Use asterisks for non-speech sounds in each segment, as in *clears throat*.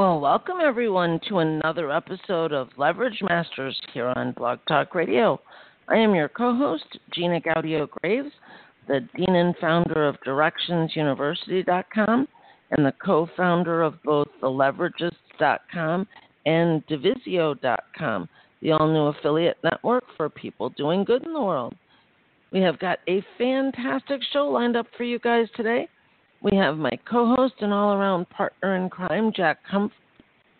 Well, welcome everyone to another episode of Leverage Masters here on Blog Talk Radio. I am your co host, Gina Gaudio Graves, the Dean and founder of DirectionsUniversity.com and the co founder of both TheLeveragists.com and Divisio.com, the all new affiliate network for people doing good in the world. We have got a fantastic show lined up for you guys today. We have my co host and all around partner in crime, Jack Humph,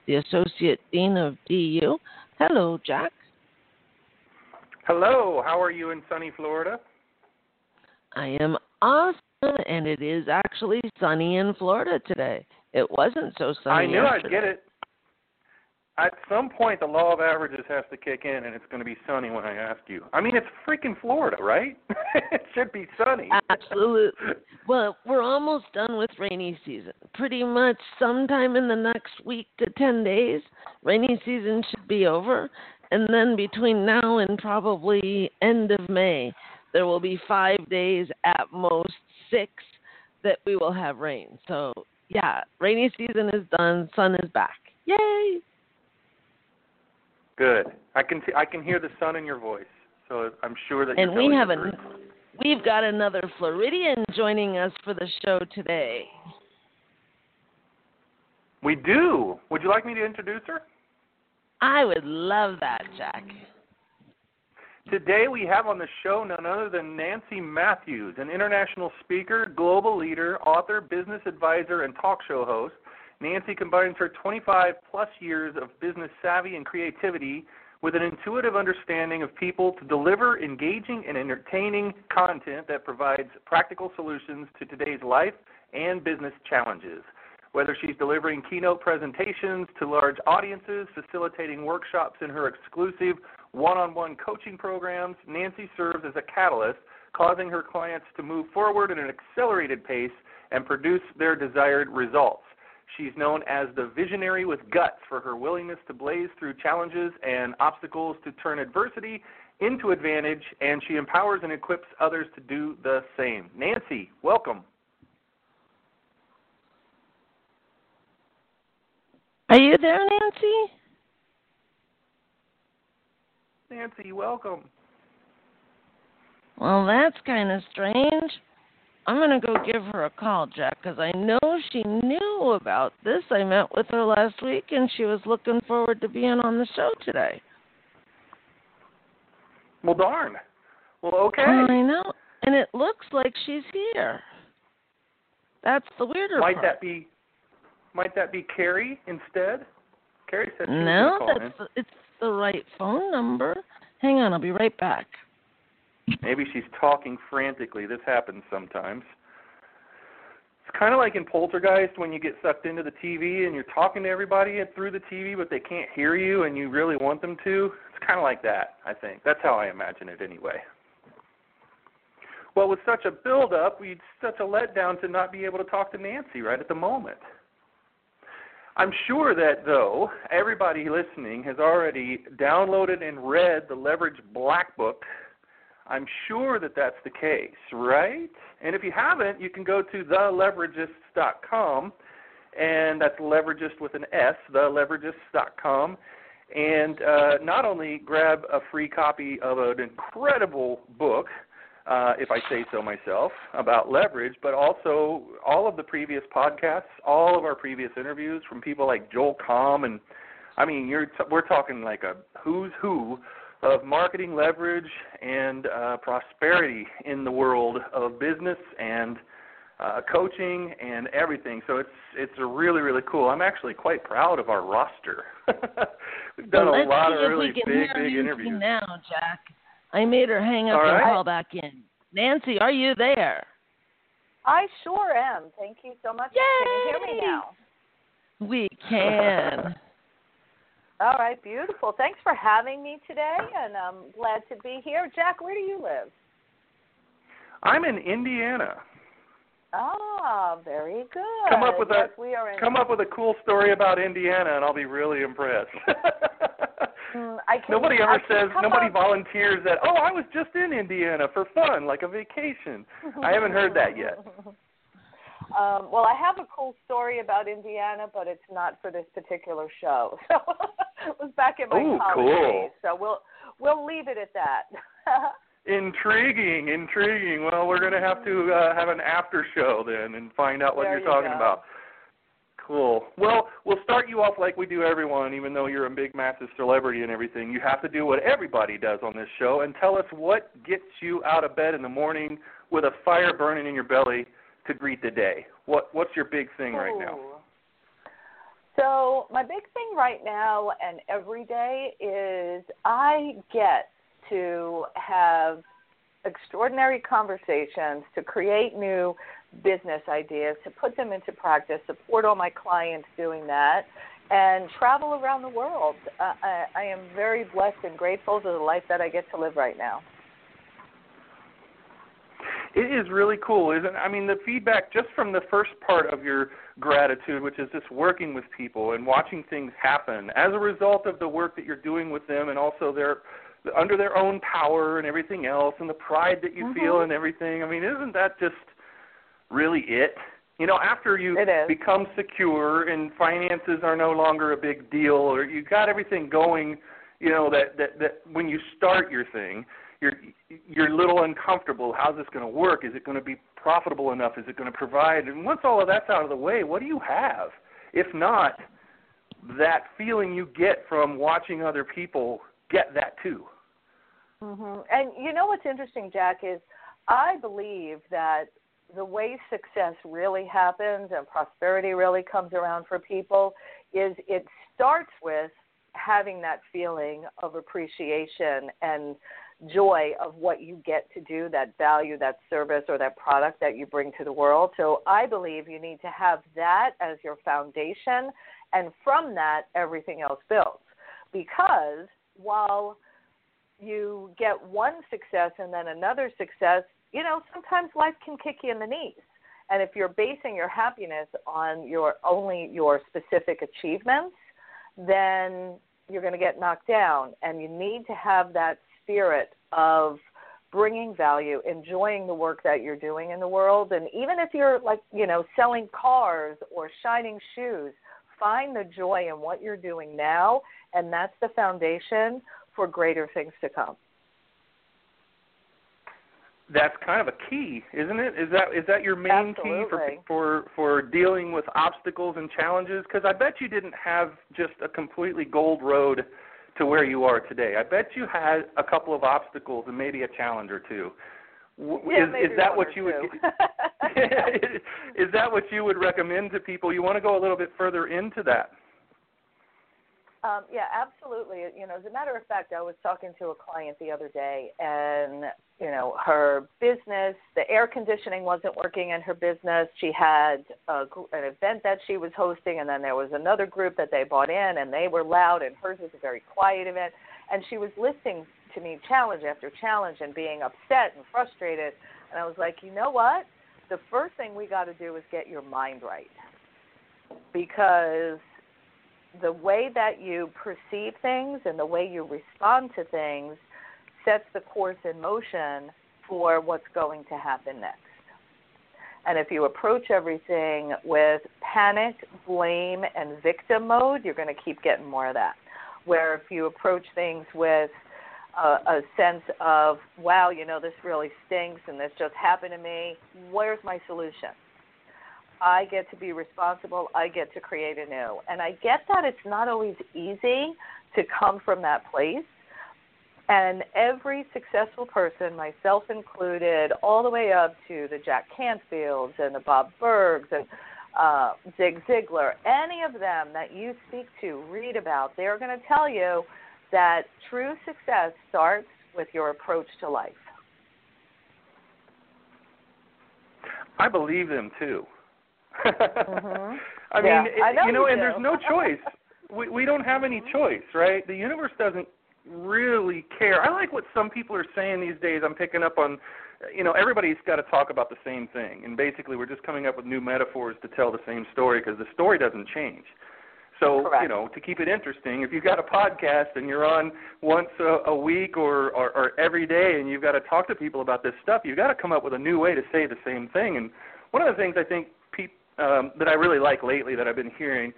the Associate Dean of DU. Hello, Jack. Hello, how are you in sunny Florida? I am awesome, and it is actually sunny in Florida today. It wasn't so sunny. I knew yesterday. I'd get it. At some point, the law of averages has to kick in, and it's going to be sunny when I ask you. I mean, it's freaking Florida, right? *laughs* it should be sunny. Absolutely. Well, we're almost done with rainy season. Pretty much sometime in the next week to 10 days, rainy season should be over. And then between now and probably end of May, there will be five days at most, six, that we will have rain. So, yeah, rainy season is done, sun is back. Yay! Good. I can t- I can hear the sun in your voice, so I'm sure that. And you're we have a, we've got another Floridian joining us for the show today. We do. Would you like me to introduce her? I would love that, Jack. Today we have on the show none other than Nancy Matthews, an international speaker, global leader, author, business advisor, and talk show host. Nancy combines her 25 plus years of business savvy and creativity with an intuitive understanding of people to deliver engaging and entertaining content that provides practical solutions to today's life and business challenges. Whether she's delivering keynote presentations to large audiences, facilitating workshops in her exclusive one on one coaching programs, Nancy serves as a catalyst, causing her clients to move forward at an accelerated pace and produce their desired results. She's known as the visionary with guts for her willingness to blaze through challenges and obstacles to turn adversity into advantage, and she empowers and equips others to do the same. Nancy, welcome. Are you there, Nancy? Nancy, welcome. Well, that's kind of strange. I'm going to go give her a call, Jack, because I know she knew about this. I met with her last week, and she was looking forward to being on the show today. Well, darn. Well, okay. I know. And it looks like she's here. That's the weirder Might part. that be might that be Carrie instead? Carrie said she was no, gonna that's the, it's the right phone number. Hang on, I'll be right back. Maybe she's talking frantically. This happens sometimes. It's kind of like in Poltergeist when you get sucked into the TV and you're talking to everybody through the TV, but they can't hear you and you really want them to. It's kind of like that, I think. That's how I imagine it anyway. Well, with such a build-up, it's such a letdown to not be able to talk to Nancy right at the moment. I'm sure that, though, everybody listening has already downloaded and read the Leverage Black Book. I'm sure that that's the case, right? And if you haven't, you can go to theleveragists.com, and that's leveragist with an S, theleveragists.com, and uh, not only grab a free copy of an incredible book uh, if I say so myself, about leverage, but also all of the previous podcasts, all of our previous interviews from people like Joel Comm, and I mean, you're t- we're talking like a who's who of marketing leverage and uh, prosperity in the world of business and uh, coaching and everything. So it's it's a really really cool. I'm actually quite proud of our roster. *laughs* We've done well, a lot of really big hear big interviews. now, Jack. I made her hang up All and right. call back in. Nancy, are you there? I sure am. Thank you so much. Can you hear me now? We can. All right, beautiful. Thanks for having me today, and I'm glad to be here. Jack, where do you live? I'm in Indiana. Ah, very good. Come up with yes, a we are in. come up with a cool story about Indiana, and I'll be really impressed. *laughs* Mm, I can, nobody ever says nobody up- volunteers that. Oh, I was just in Indiana for fun, like a vacation. *laughs* I haven't heard that yet. *laughs* Um, well, I have a cool story about Indiana, but it's not for this particular show. *laughs* So it was back in my Ooh, college cool. days. So we'll we'll leave it at that. *laughs* Intriguing, intriguing. Well, we're going to have to uh, have an after show then and find out what There you're you talking go. about. Cool. Well, we'll start you off like we do everyone, even though you're a big, massive celebrity and everything. You have to do what everybody does on this show and tell us what gets you out of bed in the morning with a fire burning in your belly to greet the day. What What's your big thing right now? So my big thing right now and every day is I get to have extraordinary conversations to create new business ideas, to put them into practice, support all my clients doing that, and travel around the world. Uh, I, I am very blessed and grateful to the life that I get to live right now. It is really cool, isn't it? I mean, the feedback just from the first part of your gratitude, which is just working with people and watching things happen as a result of the work that you're doing with them and also their under their own power and everything else and the pride that you feel Mhm. and everything. I mean, isn't that just really it? You know, after you become secure and finances are no longer a big deal or you got everything going, you know, that that that when you start your thing, you're you're a little uncomfortable. How's this going to work? Is it going to be profitable enough? Is it going to provide? And once all of that's out of the way, what do you have? If not that feeling you get from watching other people get that too. hmm And you know what's interesting, Jack, is I believe that the way success really happens and prosperity really comes around for people is it starts with having that feeling of appreciation and joy of what you get to do, that value, that service, or that product that you bring to the world. So I believe you need to have that as your foundation, and from that, everything else builds. Because while you get one success and then another success, you know, sometimes life can kick you in the knees. And if you're basing your happiness on your only your specific achievements, then you're going to get knocked down. And you need to have that spirit of bringing value, enjoying the work that you're doing in the world. And even if you're like, you know, selling cars or shining shoes, find the joy in what you're doing now. And that's the foundation for greater things to come. That's kind of a key, isn't it? Is that is that your main key for for for dealing with obstacles and challenges? Because I bet you didn't have just a completely gold road to where you are today. I bet you had a couple of obstacles and maybe a challenge or two. Yeah, is is that what you would? *laughs* is that what you would recommend to people? You want to go a little bit further into that? Um, yeah, absolutely. You know, as a matter of fact, I was talking to a client the other day, and you know, her business, the air conditioning wasn't working in her business. She had a, an event that she was hosting, and then there was another group that they bought in, and they were loud, and hers was a very quiet event. And she was listening to me challenge after challenge and being upset and frustrated. And I was like, you know what? The first thing we got to do is get your mind right, because the way that you perceive things and the way you respond to things sets the course in motion for what's going to happen next. And if you approach everything with panic, blame, and victim mode, you're going to keep getting more of that. Where if you approach things with a, a sense of, wow, you know, this really stinks and this just happened to me, where's my solution? I get to be responsible. I get to create anew. And I get that it's not always easy to come from that place. And every successful person, myself included, all the way up to the Jack Canfields and the Bob Bergs and uh, Zig Ziglar, any of them that you speak to, read about, they're going to tell you that true success starts with your approach to life. I believe them too. Mm-hmm. *laughs* I yeah, mean, I know you know, you and do. there's no choice. we we don't have any choice, right? The universe doesn't really care. I like what some people are saying these days. I'm picking up on you know, everybody's got to talk about the same thing, and basically, we're just coming up with new metaphors to tell the same story because the story doesn't change. So, Correct. you know, to keep it interesting, if you've got a podcast and you're on once a, a week or, or, or every day and you've got to talk to people about this stuff, you've got to come up with a new way to say the same thing. And one of the things I think um, that I really like lately that I've been hearing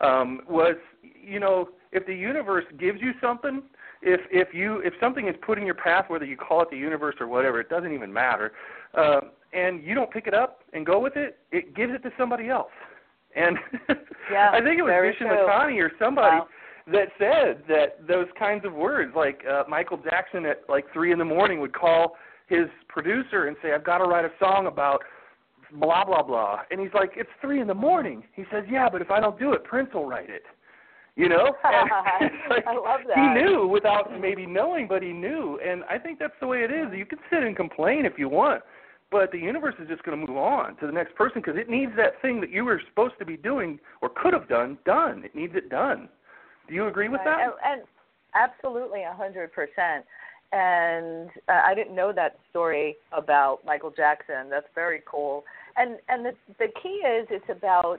um, was, you know, if the universe gives you something, if if you if something is put in your path, whether you call it the universe or whatever, it doesn't even matter, uh, and you don't pick it up and go with it, it gives it to somebody else. And *laughs* Yeah, I think it was Vishen. Lakhiani or somebody Wow. that said that those kinds of words, like uh, Michael Jackson at like three in the morning would call his producer and say, "I've got to write a song about." Blah blah blah, and he's like, "It's three in the morning." He says, "Yeah, but if I don't do it, Prince will write it." You know, *laughs* and *laughs* like, I love that. he knew without maybe knowing, but he knew, and I think that's the way it is. You can sit and complain if you want, but the universe is just going to move on to the next person because it needs that thing that you were supposed to be doing or could have done done. It needs it done. Do you agree with Right, that? And, and absolutely, a hundred percent. And uh, I didn't know that story about Michael Jackson. That's very cool. And and the the key is it's about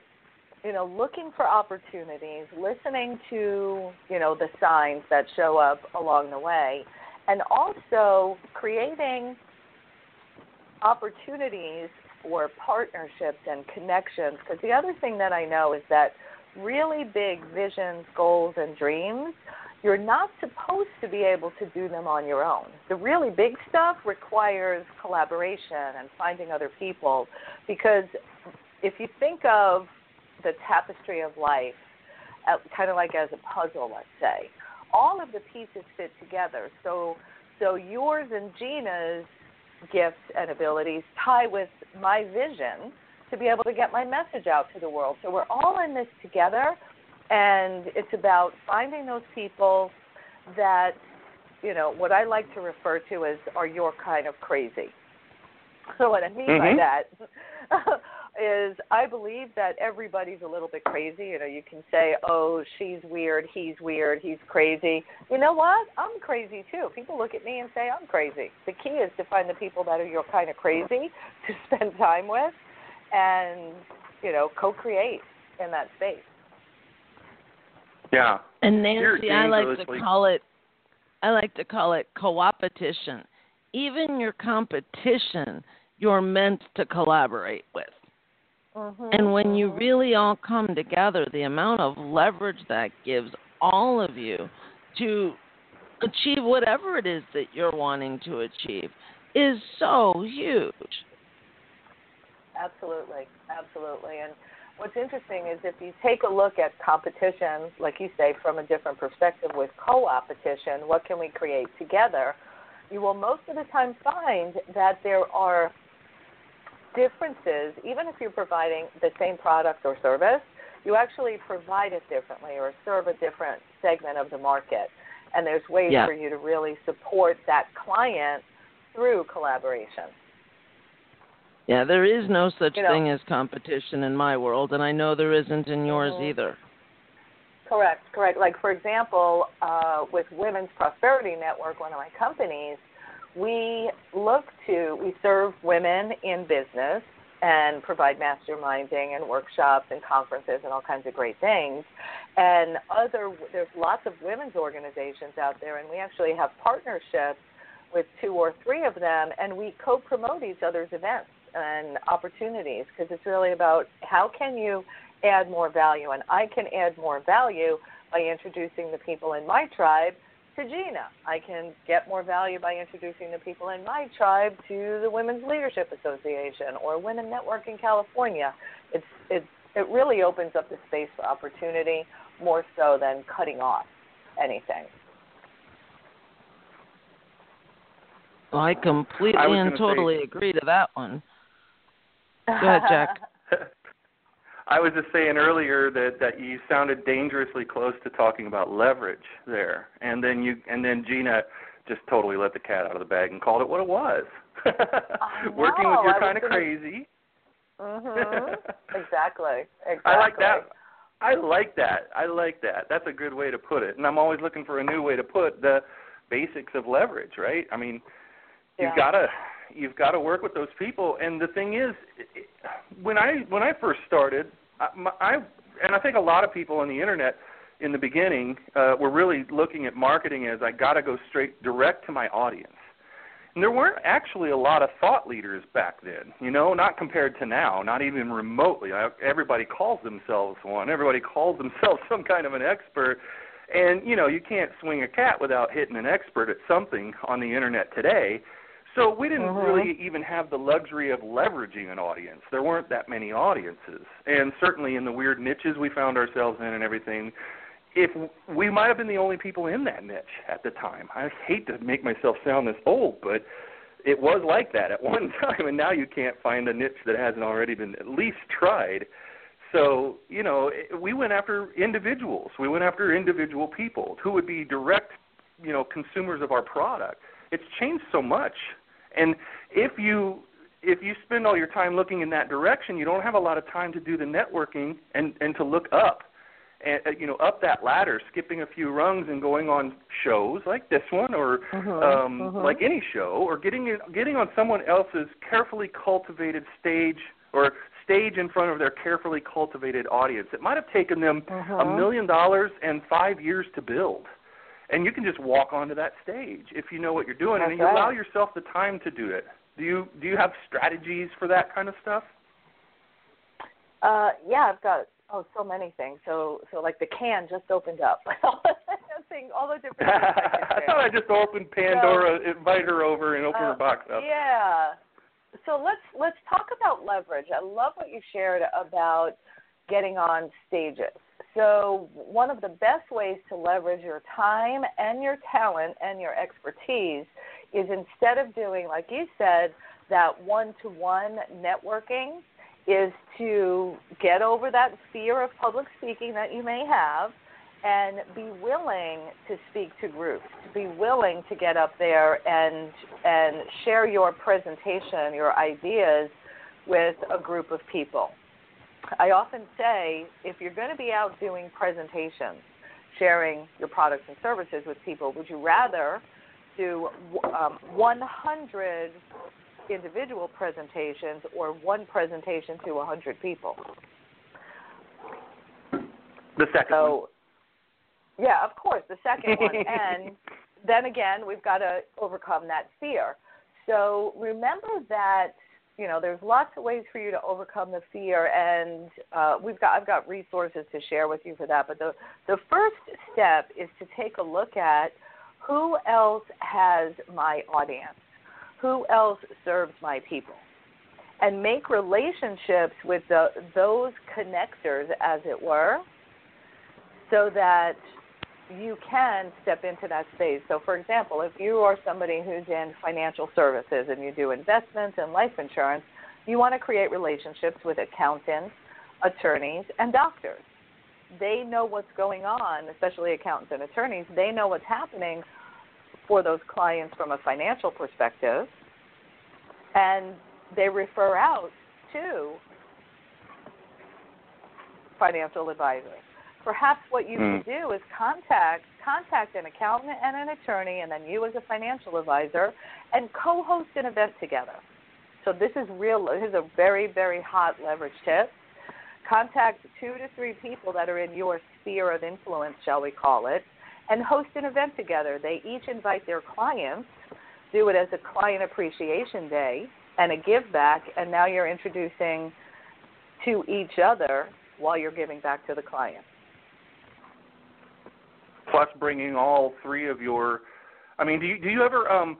you know looking for opportunities, listening to you know the signs that show up along the way, and also creating opportunities for partnerships and connections. Because the other thing that I know is that really big visions, goals, and dreams, you're not supposed to be able to do them on your own. The really big stuff requires collaboration and finding other people. Because if you think of the tapestry of life, kind of like as a puzzle, let's say, all of the pieces fit together. So, so yours and Gina's gifts and abilities tie with my vision to be able to get my message out to the world. So we're all in this together, and it's about finding those people that, you know, what I like to refer to as are your kind of crazy. So what I mean by Mhm. that *laughs* is I believe that everybody's a little bit crazy. You know, you can say, "Oh, she's weird, he's weird, he's crazy." You know what? I'm crazy too. People look at me and say I'm crazy. The key is to find the people that are your kind of crazy *laughs* to spend time with and, you know, co-create in that space. Yeah. And You're Nancy, I like to call it I like to call it co-opetition. Even your competition, you're meant to collaborate with. Mm-hmm. And when you really all come together, the amount of leverage that gives all of you to achieve whatever it is that you're wanting to achieve is so huge. Absolutely, absolutely. And what's interesting is if you take a look at competition, like you say, from a different perspective with co-opetition, what can we create together? You will most of the time find that there are differences, even if you're providing the same product or service, you actually provide it differently or serve a different segment of the market. And there's ways Yeah. for you to really support that client through collaboration. Yeah, there is no such You know- thing as competition in my world, and I know there isn't in yours Mhm. either. Correct, correct. Like for example, uh, with Women's Prosperity Network, one of my companies, we look to we serve women in business and provide masterminding and workshops and conferences and all kinds of great things. And other there's lots of women's organizations out there, and we actually have partnerships with two or three of them, and we co-promote each other's events and opportunities because it's really about how can you add more value, and I can add more value by introducing the people in my tribe to Gina. I can get more value by introducing the people in my tribe to the Women's Leadership Association or Women Network in California. It's it's it really opens up the space for opportunity more so than cutting off anything. I completely I and totally say- agree to that one. Ahead, Jack. *laughs* I was just saying earlier that that you sounded dangerously close to talking about leverage there, and then you and then Gina just totally let the cat out of the bag and called it what it was. *laughs* Working with know, your kind of gonna- crazy. mhm. exactly. Exactly. *laughs* I like that. I like that. I like that. That's a good way to put it. And I'm always looking for a new way to put the basics of leverage, right? I mean, you've got to you've got to work with those people. And the thing is, when I when I first started, I, my, I and I think a lot of people on the internet in the beginning uh, were really looking at marketing as I got to go straight direct to my audience. And there weren't actually a lot of thought leaders back then, you know, not compared to now, not even remotely. I, everybody calls themselves one. Everybody calls themselves *laughs* some kind of an expert. And, you know, you can't swing a cat without hitting an expert at something on the internet today. So we didn't Mhm. really even have the luxury of leveraging an audience. There weren't that many audiences. And certainly in the weird niches we found ourselves in and everything, if we might have been the only people in that niche at the time. I hate to make myself sound this old, but it was like that at *laughs* one time and now you can't find a niche that hasn't already been at least tried. So, you know, we went after individuals. We went after individual people who would be direct, you know, consumers of our product. It's changed so much. And if you if you spend all your time looking in that direction, you don't have a lot of time to do the networking and and to look up and you know up that ladder, skipping a few rungs and going on shows like this one, or Mhm, um, mhm. like any show, or getting getting on someone else's carefully cultivated stage or stage in front of their carefully cultivated audience. It might have taken them a Mhm. million dollars and five years to build. And you can just walk onto that stage if you know what you're doing, and you allow yourself the time to do it. Do you do you have strategies for that kind of stuff? Uh, yeah, I've got oh so many things. So so like the can just opened up. *laughs* Thing, all the different things I *laughs* I thought I just opened Pandora, invite her over, and open Uh, her box up. Yeah. So let's let's talk about leverage. I love what you shared about getting on stages. So one of the best ways to leverage your time and your talent and your expertise is instead of doing like you said that one-to-one networking is to get over that fear of public speaking that you may have and be willing to speak to groups, to be willing to get up there and and share your presentation, your ideas with a group of people. I often say if you're going to be out doing presentations, sharing your products and services with people, would you rather do um, 100 individual presentations or one presentation to 100 people? The second one. Yeah, of course, the second one. *laughs* and then again, we've got to overcome that fear. So remember that you know there's lots of ways for you to overcome the fear, and uh, we've got I've got resources to share with you for that. But the the first step is to take a look at who else has my audience, who else serves my people, and make relationships with the, those connectors, as it were, so that you can step into that space. So, for example, if you are somebody who's in financial services and you do investments and life insurance, you want to create relationships with accountants, attorneys, and doctors. They know what's going on, especially accountants and attorneys. They know what's happening for those clients from a financial perspective, and they refer out to financial advisors perhaps what you Mm. should do is contact contact an accountant and an attorney and then you as a financial advisor and co-host an event together. So this is real this is a very very hot leverage tip. Contact two to three people that are in your sphere of influence shall we call it and host an event together. They each invite their clients do it as a client appreciation day and a give back and now you're introducing to each other while you're giving back to the client plus bringing all three of your I mean, do you do you ever um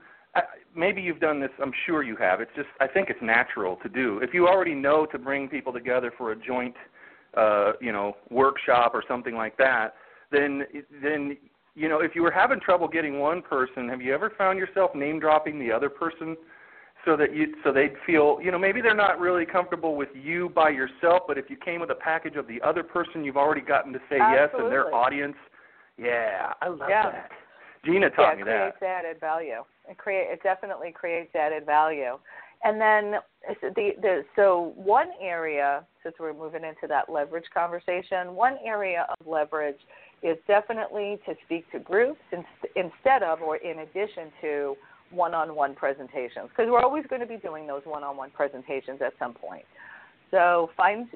maybe you've done this, I'm sure you have. It's just I think it's natural to do. If you already know to bring people together for a joint uh, you know, workshop or something like that, then then you know, if you were having trouble getting one person, have you ever found yourself name dropping the other person so that you so they'd feel, you know, maybe they're not really comfortable with you by yourself, but if you came with a package of the other person, you've already gotten to say yes and their audience yeah, I love Yeah. that. Gina yeah, taught it creates that. added value. It create it definitely creates added value. And then the, the so one area, since we're moving into that leverage conversation, one area of leverage is definitely to speak to groups in, instead of or in addition to one-on-one presentations because we're always going to be doing those one-on-one presentations at some point. So find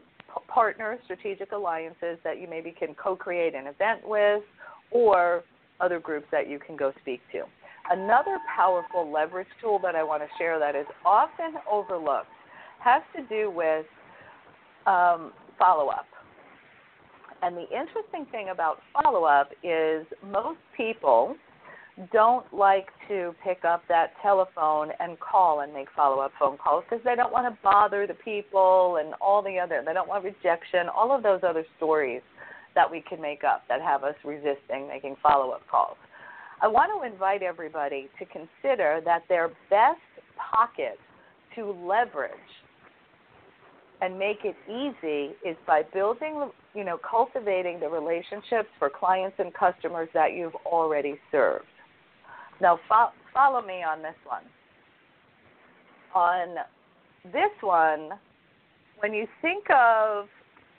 partners, strategic alliances that you maybe can co-create an event with or other groups that you can go speak to. Another powerful leverage tool that I want to share that is often overlooked has to do with um, follow up. And the interesting thing about follow up is most people don't like to pick up that telephone and call and make follow up phone calls because they don't want to bother the people and all the other, they don't want rejection, all of those other stories that we can make up that have us resisting making follow up calls. I want to invite everybody to consider that their best pocket to leverage and make it easy is by building, you know, cultivating the relationships for clients and customers that you've already served. Now, fo- follow me on this one. On this one, when you think of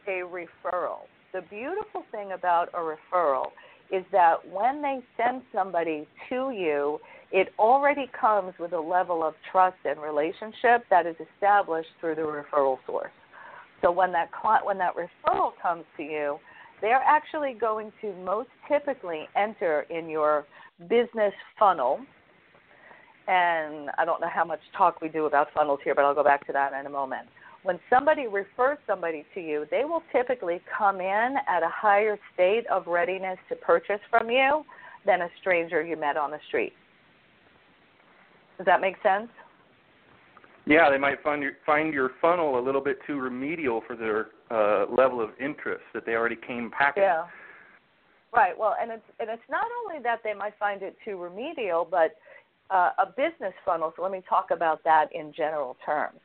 a referral, the beautiful thing about a referral is that when they send somebody to you, it already comes with a level of trust and relationship that is established through the referral source. So when that client, when that referral comes to you, they're actually going to most typically enter in your business funnel. And I don't know how much talk we do about funnels here, but I'll go back to that in a moment. When somebody refers somebody to you, they will typically come in at a higher state of readiness to purchase from you than a stranger you met on the street. Does that make sense? Yeah, they might find your find your funnel a little bit too remedial for their uh, level of interest that they already came packing. Yeah. Right. Well, and it's and it's not only that they might find it too remedial, but uh, a business funnel. So let me talk about that in general terms.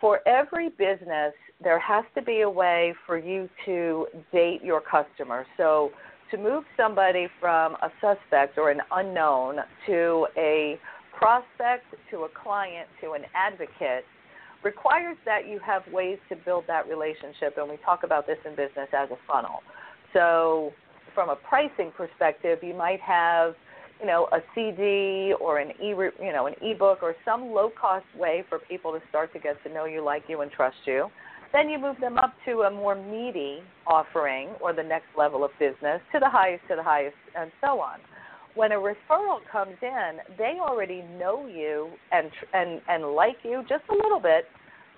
For every business, there has to be a way for you to date your customer. So to move somebody from a suspect or an unknown to a prospect to a client to an advocate requires that you have ways to build that relationship and we talk about this in business as a funnel. So from a pricing perspective, you might have, you know, a CD or an e, you know, an ebook or some low-cost way for people to start to get to know you, like you, and trust you. Then you move them up to a more meaty offering or the next level of business to the highest, to the highest, and so on. When a referral comes in, they already know you and and and like you just a little bit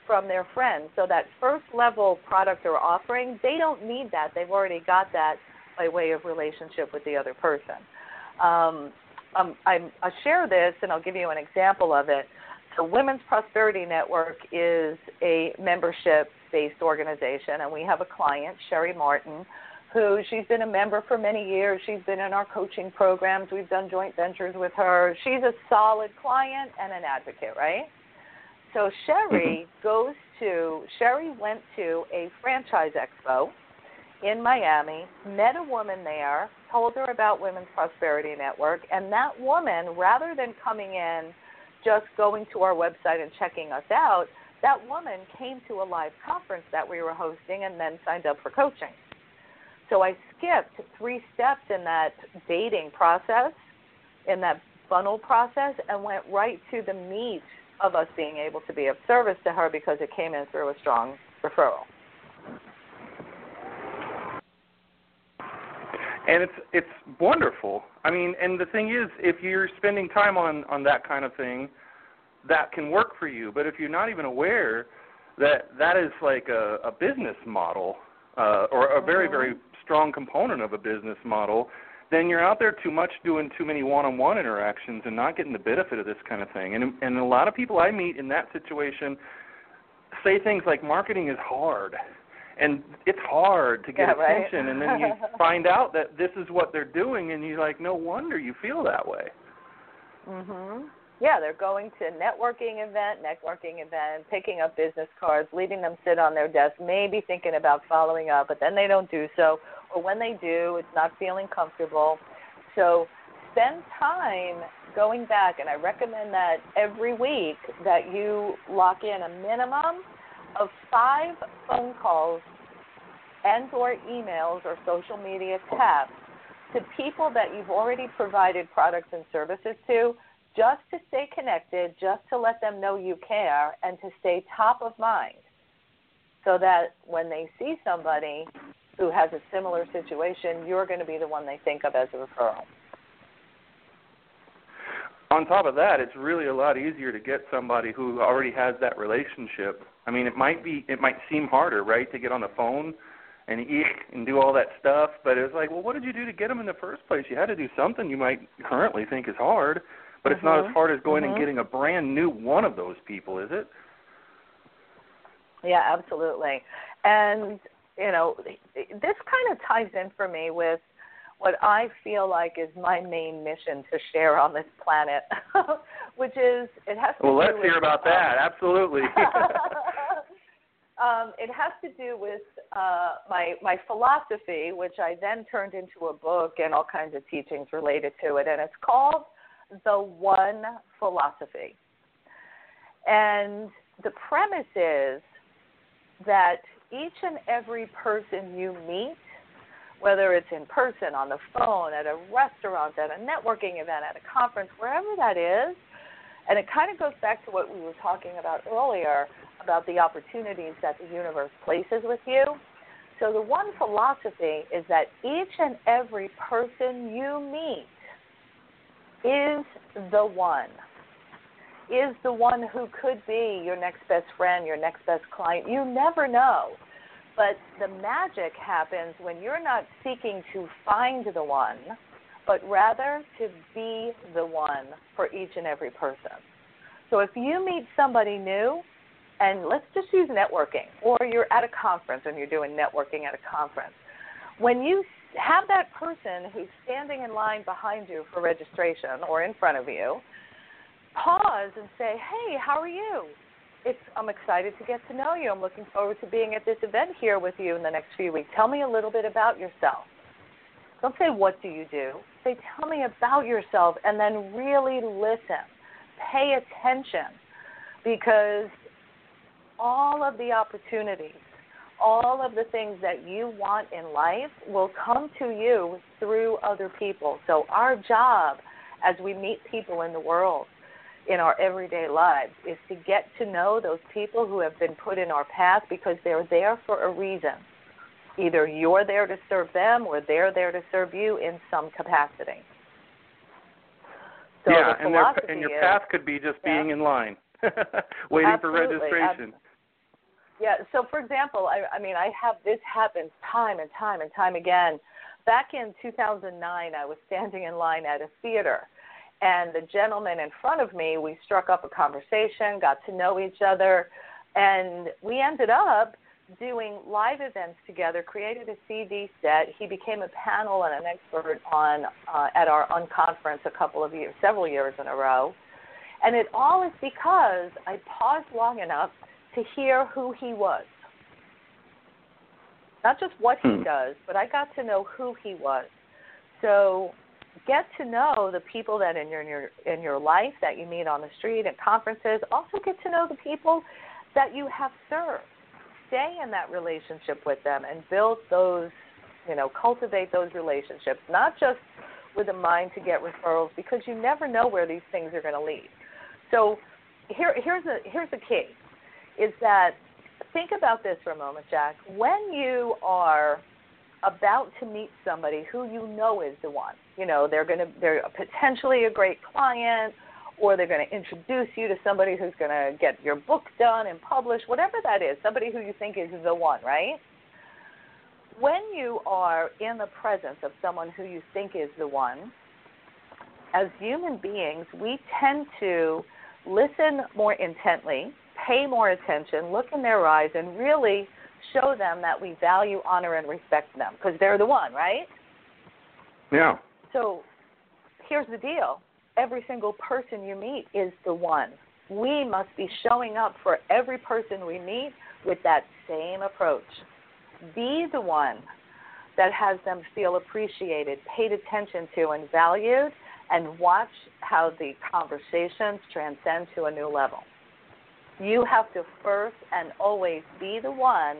from their friends. So that first level product or offering, they don't need that. They've already got that by way of relationship with the other person. Um, um, I, share this, and I'll give you an example of it. The Women's Prosperity Network is a membership based organization, and we have a client, Sherry Martin, who she's been a member for many years. She's been in our coaching programs. We've done joint ventures with her. She's a solid client and an advocate, right? So Sherry mm-hmm. goes to Sherry went to a franchise expo in Miami, met a woman there, told her about Women's Prosperity Network, and that woman, rather than coming in just going to our website and checking us out, that woman came to a live conference that we were hosting and then signed up for coaching. So I skipped three steps in that dating process, in that funnel process, and went right to the meat of us being able to be of service to her because it came in through a strong referral. And it's it's wonderful. I mean, and the thing is, if you're spending time on on that kind of thing, that can work for you. But if you're not even aware that that is like a, a business model uh, or a very very strong component of a business model, then you're out there too much doing too many one-on-one interactions and not getting the benefit of this kind of thing. And and a lot of people I meet in that situation say things like marketing is hard and it's hard to get yeah, attention right? and then you *laughs* find out that this is what they're doing and you're like no wonder you feel that way. Mhm yeah they're going to networking event networking event picking up business cards leaving them sit on their desk maybe thinking about following up but then they don't do so. Or when they do it's not feeling comfortable. So spend time going back, and I recommend that every week that you lock in a minimum of five phone calls and or emails or social media taps to people that you've already provided products and services to just to stay connected, just to let them know you care, and to stay top of mind so that when they see somebody who has a similar situation, you're going to be the one they think of as a referral. On top of that, it's really a lot easier to get somebody who already has that relationship. I mean, it might be it might seem harder, right, to get on the phone and eat and do all that stuff, but it's like, well, what did you do to get them in the first place? You had to do something you might currently think is hard, but mm-hmm. it's not as mm-hmm. hard as going mm-hmm. and getting a brand new one of those people, is it? Yeah, absolutely. And you know, this kind of ties in for me with what I feel like is my main mission to share on this planet, *laughs* which is it has to. Well, let's hear about um, that. Absolutely. *laughs* *laughs* um, it has to do with uh, my my philosophy, which I then turned into a book and all kinds of teachings related to it, and it's called the One Philosophy. And the premise is that each and every person you meet, whether it's in person, on the phone, at a restaurant, at a networking event, at a conference, wherever that is, and it kind of goes back to what we were talking about earlier about the opportunities that the universe places with you. So, the one philosophy is that each and every person you meet is the one is the one who could be your next best friend, your next best client. You never know. But the magic happens when you're not seeking to find the one, but rather to be the one for each and every person. So if you meet somebody new, and let's just use networking, or you're at a conference and you're doing networking at a conference, when you have that person who's standing in line behind you for registration or in front of you, pause and say, "Hey, how are you? It's I'm excited to get to know you. I'm looking forward to being at this event here with you in the next few weeks. Tell me a little bit about yourself." Don't say what do you do. Say tell me about yourself and then really listen. Pay attention because all of the opportunities, all of the things that you want in life will come to you through other people. So our job as we meet people in the world in our everyday lives is to get to know those people who have been put in our path because they're there for a reason. Either you're there to serve them or they're there to serve you in some capacity. So yeah, and, and your path could be just yeah. being in line, *laughs* waiting Absolutely. for registration. Absolutely. yeah. So, for example, I, I mean, I have this happens time and time and time again. Back in 2009, I was standing in line at a theater, and the gentleman in front of me, we struck up a conversation, got to know each other, and we ended up doing live events together, created a CD set. He became a panel and an expert on uh, at our unconference a couple of years, several years in a row. And it all is because I paused long enough to hear who he was. Not just what he hmm. does, but I got to know who he was. So get to know the people that in your in your in your life that you meet on the street at conferences. Also get to know the people that you have served. Stay in that relationship with them and build those, you know, cultivate those relationships. Not just with a mind to get referrals because you never know where these things are going to lead. So here here's a here's a key is that think about this for a moment, Jack. When you are about to meet somebody who you know is the one. You know, they're going to they're potentially a great client or they're going to introduce you to somebody who's going to get your book done and published, whatever that is, somebody who you think is the one, right? When you are in the presence of someone who you think is the one, as human beings, we tend to listen more intently, pay more attention, look in their eyes, and really show them that we value, honor, and respect them because they're the one, right? Yeah. So here's the deal every single person you meet is the one. We must be showing up for every person we meet with that same approach. Be the one that has them feel appreciated, paid attention to, and valued, and watch how the conversations transcend to a new level. You have to first and always be the one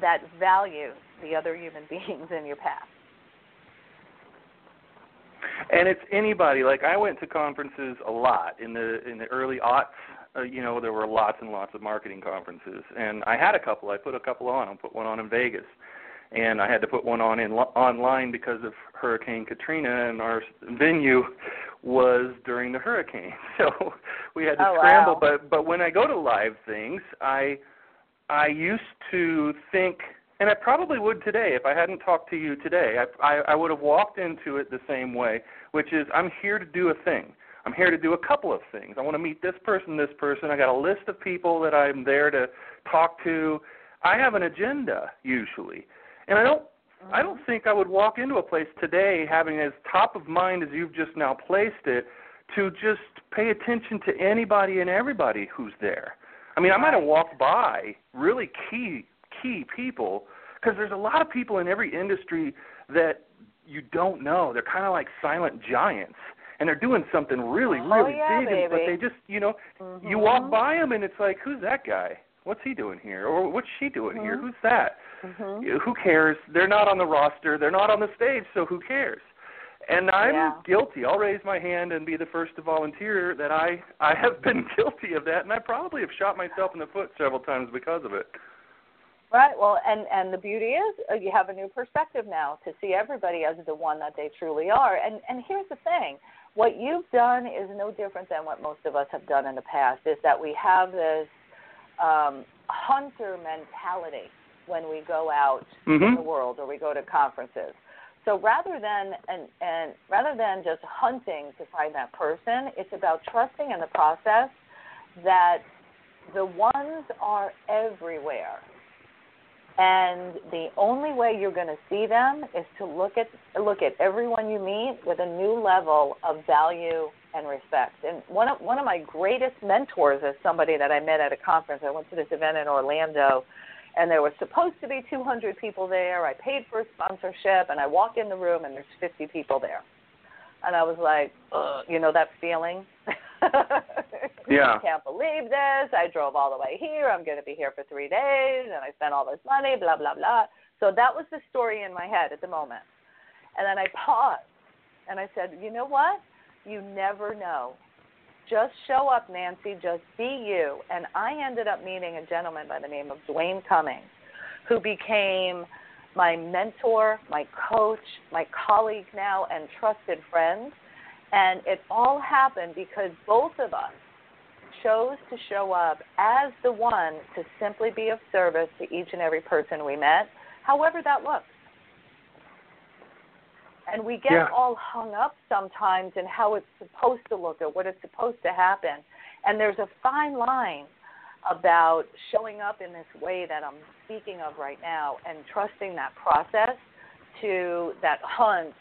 that values the other human *laughs* beings in your path. And it's anybody. Like I went to conferences a lot in the in the early aughts. Uh, you know, there were lots and lots of marketing conferences, and I had a couple. I put a couple on. I put one on in Vegas, and I had to put one on in online because of Hurricane Katrina, and our venue was during the hurricane, *laughs* so we had to oh, scramble. Wow. But but when I go to live things, I I used to think, and I probably would today if I hadn't talked to you today. I I, I would have walked into it the same way, which is I'm here to do a thing. I'm here to do a couple of things. I want to meet this person, this person. I got a list of people that I'm there to talk to. I have an agenda usually. And I don't I don't think I would walk into a place today having as top of mind as you've just now placed it to just pay attention to anybody and everybody who's there. I mean, I might have walked by really key key people because there's a lot of people in every industry that you don't know. They're kind of like silent giants and they're doing something really really Oh, really yeah, big baby. but they just, you know, Mm-hmm. you walk by them and it's like, who's that guy? What's he doing here? Or what's she doing here? Mhm. Who's that? Mhm. You- Who cares? They're not on the roster. They're not on the stage, so who cares? And I'm Yeah. guilty. I'll raise my hand and be the first to volunteer that I I have *laughs* been guilty of that, and I probably have shot myself in the foot several times because of it. Right. Well, and and the beauty is uh, you have a new perspective now to see everybody as the one that they truly are. And and here's the thing: what you've done is no different than what most of us have done in the past. Is that we have this um, hunter mentality when we go out in the world or we go to conferences. So rather than and and rather than just hunting to find that person, it's about trusting in the process that the ones are everywhere. And the only way you're going to see them is to look at look at everyone you meet with a new level of value and respect. And one of one of my greatest mentors is somebody that I met at a conference. I went to this event in Orlando, and there was supposed to be 200 people there. I paid for a sponsorship, and I walk in the room, and there's 50 people there. And I was like, you know that feeling? *laughs* Yeah. I can't believe this. I drove all the way here. I'm going to be here for three days, and I spent all this money, blah, blah, blah. So that was the story in my head at the moment. And then I paused, and I said, you know what? You never know. Just show up, Nancy. Just be you. And I ended up meeting a gentleman by the name of Dwayne Cummings, who became my mentor, my coach, my colleague now, and trusted friend. And it all happened because both of us chose to show up as the one to simply be of service to each and every person we met, however that looks. And we get Yeah. all hung up sometimes in how it's supposed to look or what it's supposed to happen. And there's a fine line about showing up in this way that I'm speaking of right now and trusting that process to that hunt.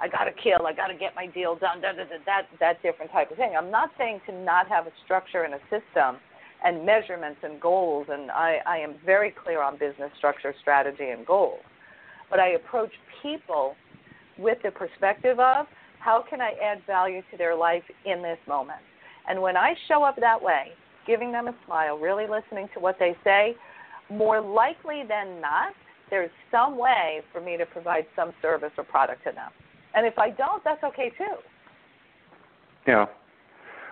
I got to kill. I got to get my deal done. Da, da, da, that that different type of thing. I'm not saying to not have a structure and a system and measurements and goals. And I, I am very clear on business structure, strategy, and goals. But I approach people with the perspective of how can I add value to their life in this moment. And when I show up that way, giving them a smile, really listening to what they say, more likely than not, there's some way for me to provide some service or product to them. And if I don't, that's okay too. Yeah.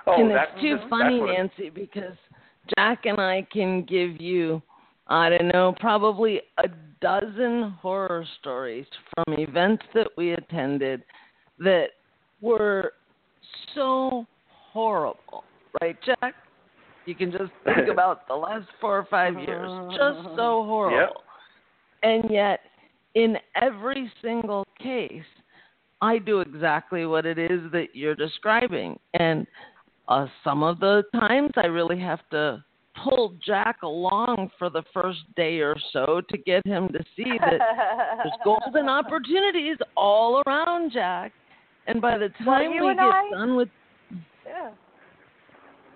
Oh, and that's it's too that's funny, what it- Nancy, because Jack and I can give you, I don't know, probably a dozen horror stories from events that we attended that were so horrible, right, Jack? You can just think *laughs* about the last four or five years, just so horrible. Yep. And yet, in every single case, I do exactly what it is that you're describing. And uh, some of the times I really have to pull Jack along for the first day or so to get him to see that there's *laughs* golden opportunities all around Jack. And by the time you we get I- done with Yeah.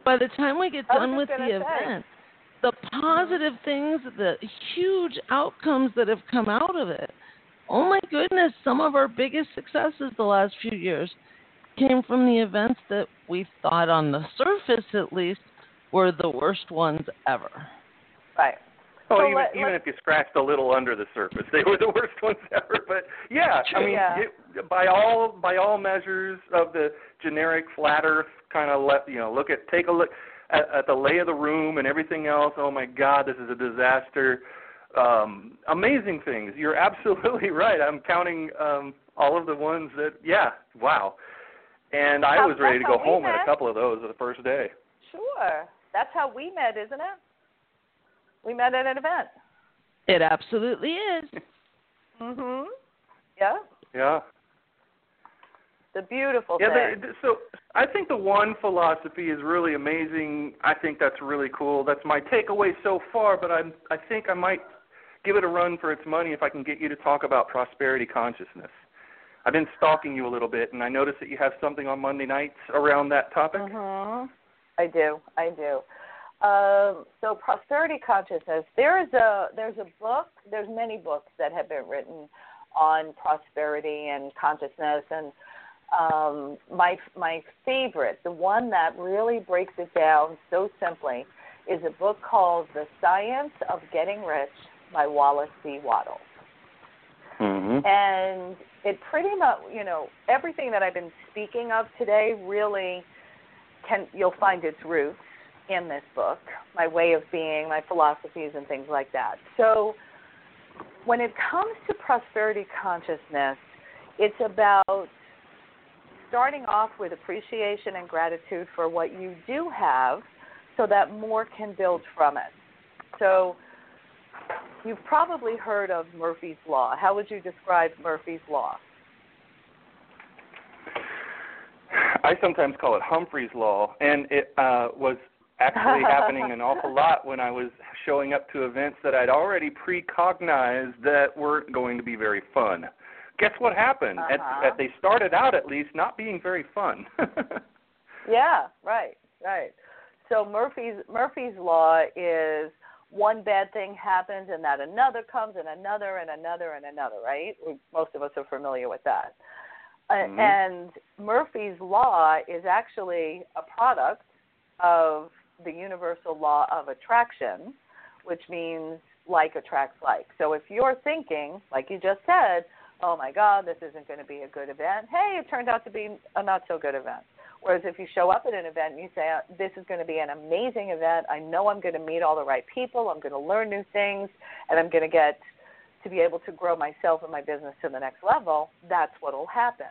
by the time we get done with the say. event, the positive things, the huge outcomes that have come out of it. Oh my goodness, some of our biggest successes the last few years came from the events that we thought, on the surface at least, were the worst ones ever. Right. Oh, So even let- even let- if you scratched a little under the surface, they were the *laughs* worst ones ever. But yeah, I mean, Yeah. it, by all by all measures of the generic flat Earth kind of let you know, look at take a look at, at the lay of the room and everything else. Oh my God, this is a disaster. Um, amazing things. You're *laughs* absolutely right. I'm counting um, all of the ones that. Yeah, wow. And I How- was ready to go how we home at a couple of those the first day. Sure. That's how we met, isn't it? We met at an event. It absolutely is. *laughs* Mhm. Yeah. Yeah. The beautiful Yeah, thing. the, so I think the one philosophy is really amazing. I think that's really cool. That's my takeaway so far. But I'm I think I might give it a run for its money if I can get you to talk about prosperity consciousness. I've been stalking you a little bit, and I noticed that you have something on Monday nights around that topic. Mm-hmm. I do. I do. Um, so prosperity consciousness. There is a there's a book. There's many books that have been written on prosperity and consciousness, and um, my my favorite, the one that really breaks it down so simply, is a book called The Science of Getting Rich by Wallace D. Wattles. Mm-hmm. And it pretty much, you know, everything that I've been speaking of today really can you'll find its roots in this book, my way of being, my philosophies and things like that. So when it comes to prosperity consciousness, it's about starting off with appreciation and gratitude for what you do have so that more can build from it. So You've probably heard of Murphy's Law. How would you describe Murphy's Law? I sometimes call it Humphrey's Law, and it uh, was actually *laughs* happening an awful lot when I was showing up to events that I'd already precognized that weren't going to be very fun. Guess what happened? Uh-huh. at, they started out at least not being very fun. *laughs* Yeah, right, right. So Murphy's Murphy's law is one bad thing happens and that another comes and another and another and another, right? We, most of us are familiar with that. Uh, Mhm. And Murphy's law is actually a product of the universal law of attraction, which means like attracts like. So if you're thinking, like you just said, oh my God, this isn't going to be a good event, hey, it turned out to be a not so good event. Whereas if you show up at an event and you say, uh, this is going to be an amazing event, I know I'm going to meet all the right people, I'm going to learn new things, and I'm going to get to be able to grow myself and my business to the next level, that's what will happen.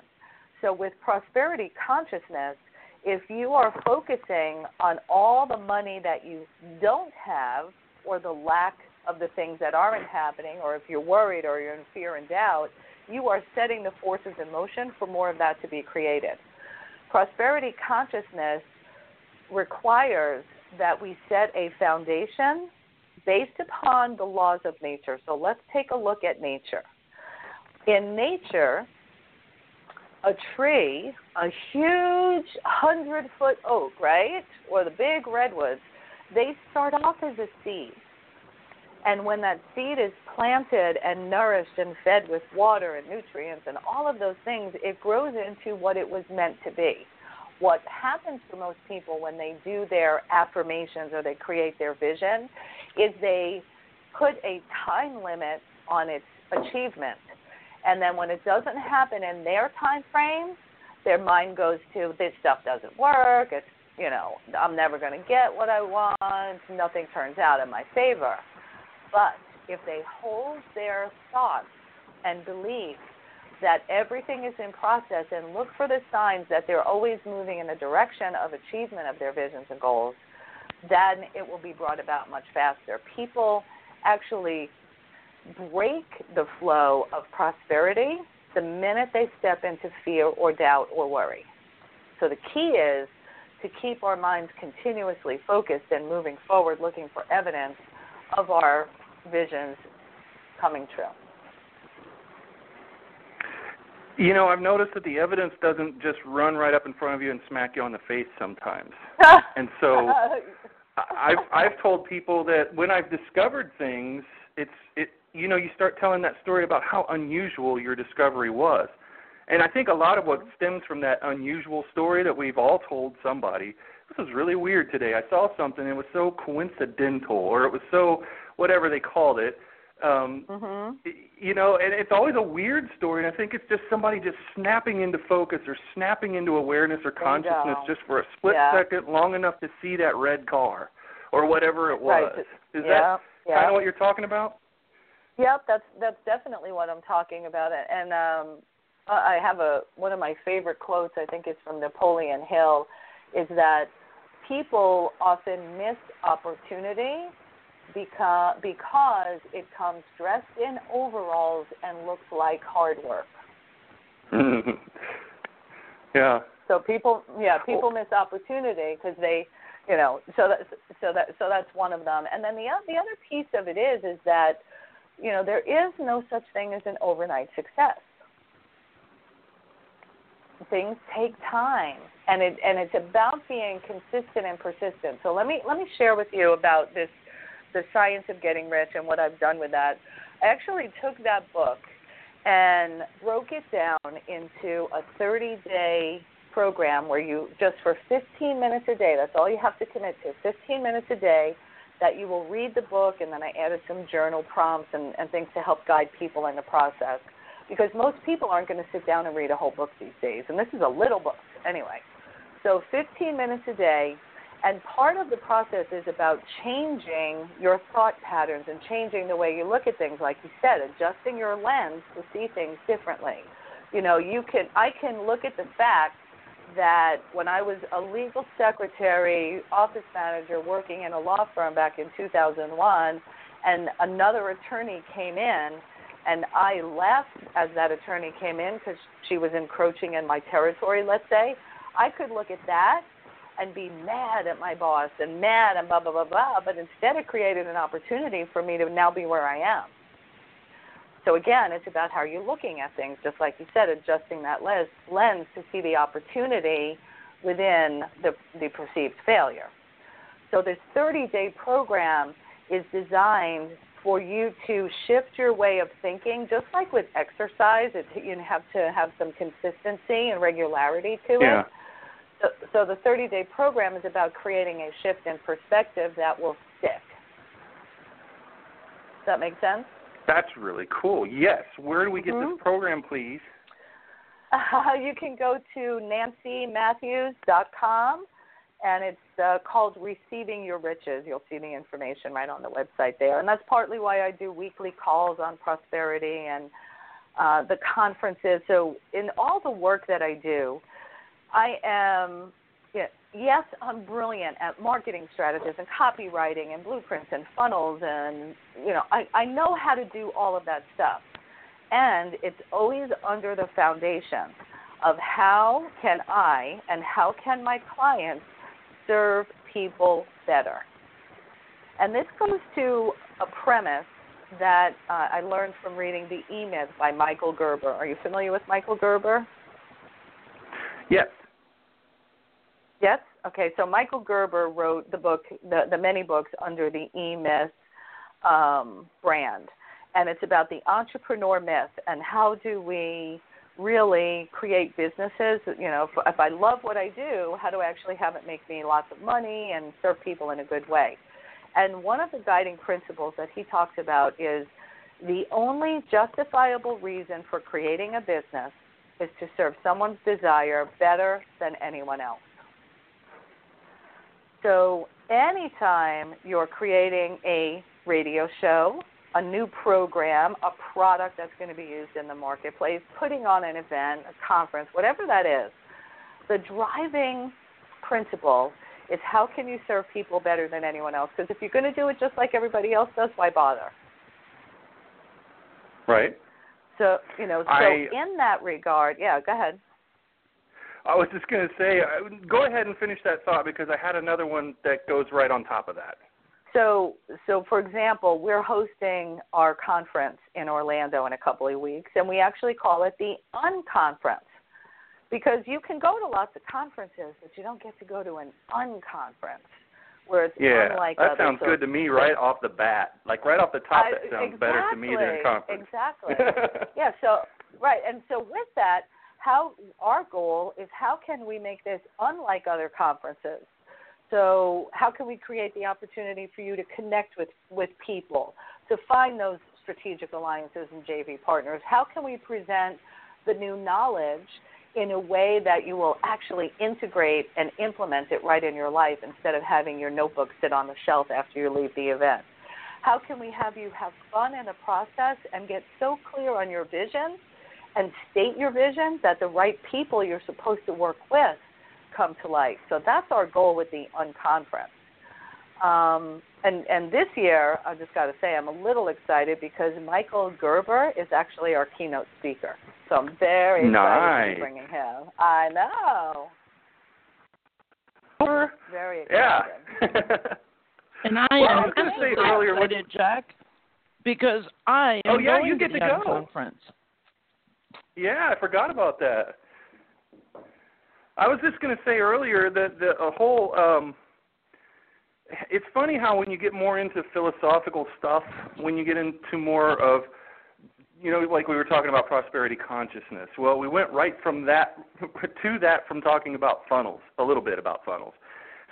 So with prosperity consciousness, if you are focusing on all the money that you don't have or the lack of the things that aren't happening, or if you're worried or you're in fear and doubt, you are setting the forces in motion for more of that to be created. Prosperity consciousness requires that we set a foundation based upon the laws of nature. So let's take a look at nature. In nature, a tree, a huge hundred foot oak, right? Or the big redwoods, they start off as a seed. And when that seed is planted and nourished and fed with water and nutrients and all of those things, it grows into what it was meant to be. What happens for most people when they do their affirmations or they create their vision is they put a time limit on its achievement. And then when it doesn't happen in their time frame, their mind goes to this stuff doesn't work, it's you know, I'm never going to get what I want, nothing turns out in my favor. But if they hold their thoughts and beliefs that everything is in process and look for the signs that they're always moving in the direction of achievement of their visions and goals, then it will be brought about much faster. People actually break the flow of prosperity the minute they step into fear or doubt or worry. So the key is to keep our minds continuously focused and moving forward, looking for evidence of our visions coming true. you know, I've noticed that the evidence doesn't just run right up in front of you and smack you on the face sometimes. *laughs* And so I've I've told people that when I've discovered things, it's it you know you start telling that story about how unusual your discovery was, And I think a lot of what stems from that unusual story that we've all told somebody. This is really weird today. I saw something. It was so coincidental, or it was so whatever they called it. Um, Mhm. you know, and it's always a weird story, and I think it's just somebody just snapping into focus or snapping into awareness or consciousness just for a split Yeah. second, long enough to see that red car or whatever it Right. was. Is yeah. that yeah. kind of what you're talking about? Yep, that's that's definitely what I'm talking about. And um, I I have a one of my favorite quotes. I think is from Napoleon Hill, is that people often miss opportunity because because it comes dressed in overalls and looks like hard work. *laughs* yeah. So people, yeah, people miss opportunity because they, you know, so that so that so that's one of them. And then the the other piece of it is is that, you know, there is no such thing as an overnight success. Things take time, and it and it's about being consistent and persistent. So let me let me share with you about this, the science of getting rich and what I've done with that. I actually took that book and broke it down into a 30 day program where you just for 15 minutes a day that's all you have to commit to 15 minutes a day that you will read the book and then i added some journal prompts and, and things to help guide people in the process because most people aren't going to sit down and read a whole book these days and this is a little book anyway. So 15 minutes a day and part of the process is about changing your thought patterns and changing the way you look at things like you said adjusting your lens to see things differently. You know you can i can look at the fact that when I was a legal secretary, office manager working in a law firm back in 2001, and another attorney came in, and I left as that attorney came in because she was encroaching in my territory, let's say, I could look at that and be mad at my boss and mad and blah, blah, blah, blah, but instead it created an opportunity for me to now be where I am. So again, it's about how you're looking at things, just like you said, adjusting that lens, lens to see the opportunity within the, the perceived failure. So this 30-day program is designed for you to shift your way of thinking, just like with exercise, it, you have to have some consistency and regularity to Yeah. it. So, so the 30-day program is about creating a shift in perspective that will stick. Does that make sense? That's really cool. Yes. Where do we get Mhm. this program, please? Uh, *laughs* you can go to nancymatthews.com and it's uh, called Receiving Your Riches. You'll see the information right on the website there. And that's partly why I do weekly calls on prosperity and uh, the conferences. So, in all the work that I do, I am, yes, I'm brilliant at marketing strategies and copywriting and blueprints and funnels. And, you know, I, I know how to do all of that stuff and it's always under the foundation of how can I and how can my clients serve people better. And this goes to a premise that uh, I learned from reading The E Myth by Michael Gerber. Are you familiar with Michael Gerber? Yes. Yes. Okay. So Michael Gerber wrote the book, the the many books under the E Myth um, brand, and it's about the entrepreneur myth and how do we really create businesses. You know, if, if I love what I do, how do I actually have it make me lots of money and serve people in a good way? And one of the guiding principles that he talks about is the only justifiable reason for creating a business is to serve someone's desire better than anyone else. So, anytime you're creating a radio show, a new program, a product that's going to be used in the marketplace, putting on an event, a conference, whatever that is, the driving principle is how can you serve people better than anyone else? Because if you're going to do it just like everybody else does, why bother? Right. So, you know, so I- in that regard, yeah, go ahead. I was just going to say, uh, go ahead and finish that thought because I had another one that goes right on top of that. So, so for example, we're hosting our conference in Orlando in a couple of weeks, and we actually call it the Unconference because you can go to lots of conferences, but you don't get to go to an unconference where it's Yeah, unlike that others. sounds good to me right off the bat. Like right off the top, I- that sounds better to me than exactly, conference. Exactly. *laughs* yeah. So right, and so with that, how our goal is how can we make this unlike other conferences? So how can we create the opportunity for you to connect with with people, to find those strategic alliances and JV partners? How can we present the new knowledge in a way that you will actually integrate and implement it right in your life instead of having your notebook sit on the shelf after you leave the event? How can we have you have fun in the process and get so clear on your vision and state your vision that the right people you're supposed to work with come to light? So that's our goal with the Unconference. Um, and and this year, I just got to say, I'm a little excited because Michael Gerber is actually our keynote speaker. So I'm very nice. excited to bringing him. I know. Very excited. Yeah. and I well, am I was going to say earlier, excited, Jack, because I am oh yeah, going you get to, to the go. conference. Yeah, I forgot about that. I was just going to say earlier that the a whole um it's funny how when you get more into philosophical stuff, when you get into more of you know, like we were talking about prosperity consciousness. Well, we went right from that *laughs* to that from talking about funnels, a little bit about funnels.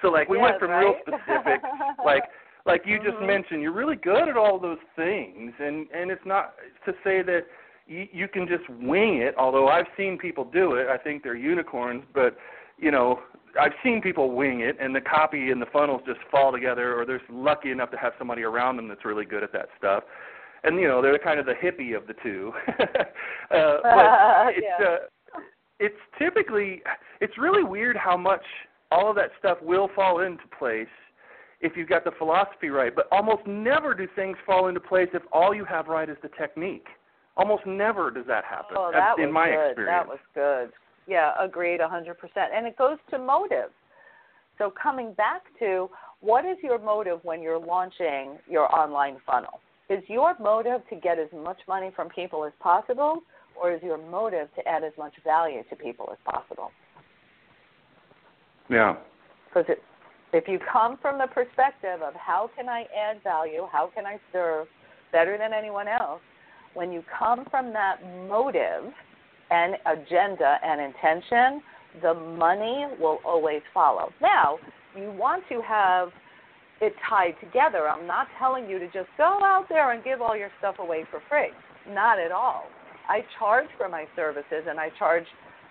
So like we yes, went from right? real specific, *laughs* like like you just Mhm. mentioned, you're really good at all those things, and and it's not to say that you, you can just wing it. Although I've seen people do it, I think they're unicorns, but you know. I've seen people wing it, and the copy and the funnels just fall together, or they're lucky enough to have somebody around them that's really good at that stuff and you know they're kind of the hippie of the two. *laughs* uh, *laughs* but it's Yeah. uh, it's typically it's really weird how much all of that stuff will fall into place if you've got the philosophy right. But almost never do things fall into place if all you have right is the technique. Almost never does that happen. Oh, that in was my good. experience. That was good. Yeah, agreed, a 100%. And it goes to motive. So coming back to what is your motive when you're launching your online funnel? Is your motive to get as much money from people as possible, or is your motive to add as much value to people as possible? yeah. Because if you come from the perspective of how can I add value, how can I serve better than anyone else, when you come from that motive and agenda and intention, the money will always follow. Now, you want to have it tied together. I'm not telling you to just go out there and give all your stuff away for free. Not at all. I charge for my services and I charge,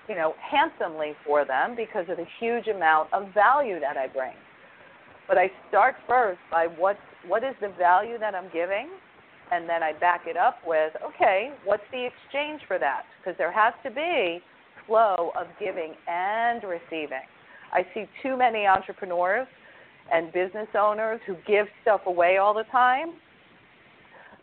you know, handsomely for them because of the huge amount of value that I bring. But I start first by what what is the value that I'm giving and then I back it up with, okay, what's the exchange for that? Because there has to be flow of giving and receiving. I see too many entrepreneurs and business owners who give stuff away all the time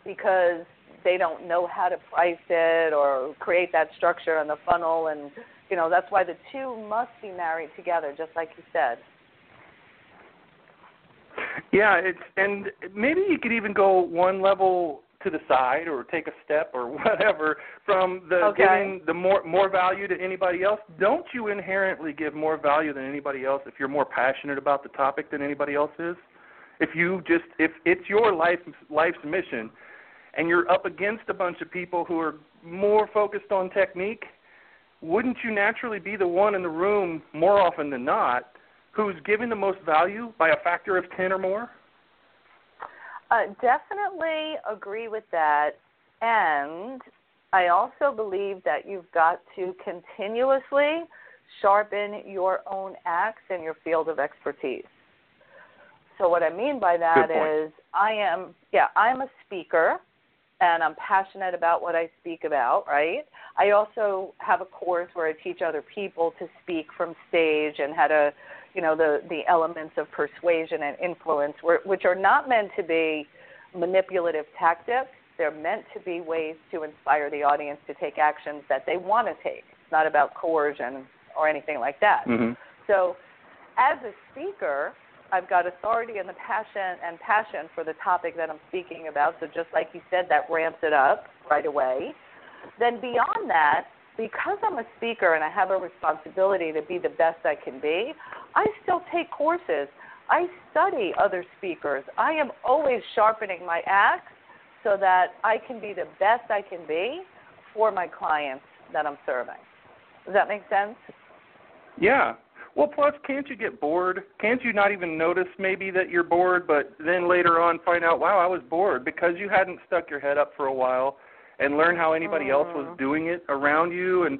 because they don't know how to price it or create that structure on the funnel and you know that's why the two must be married together just like you said Yeah, it's and maybe you could even go one level to the side or take a step or *laughs* whatever from the Okay. giving the more more value to anybody else. Don't you inherently give more value than anybody else if you're more passionate about the topic than anybody else is? If you just if it's your life life's mission and you're up against a bunch of people who are more focused on technique, wouldn't you naturally be the one in the room more often than not who's giving the most value by a factor of 10 or more? Uh, definitely agree with that. And I also believe that you've got to continuously sharpen your own axe in your field of expertise. So what I mean by that is I am yeah, I'm a speaker and I'm passionate about what I speak about, right? I also have a course where I teach other people to speak from stage and how to you know the the elements of persuasion and influence which are not meant to be manipulative tactics. They're meant to be ways to inspire the audience to take actions that they want to take. It's not about coercion or anything like that. Mm-hmm. so as a speaker i've got authority and the passion and passion for the topic that i'm speaking about. So just like you said that ramps it up right away. Then beyond that because I'm a speaker and I have a responsibility to be the best I can be, I still take courses. I study other speakers. I am always sharpening my axe so that I can be the best I can be for my clients that I'm serving. Does that make sense? Yeah. Well, plus, can't you get bored? Can't you not even notice maybe that you're bored, but then later on find out, wow, I was bored because you hadn't stuck your head up for a while and learn how anybody mm. else was mm. doing it around you. And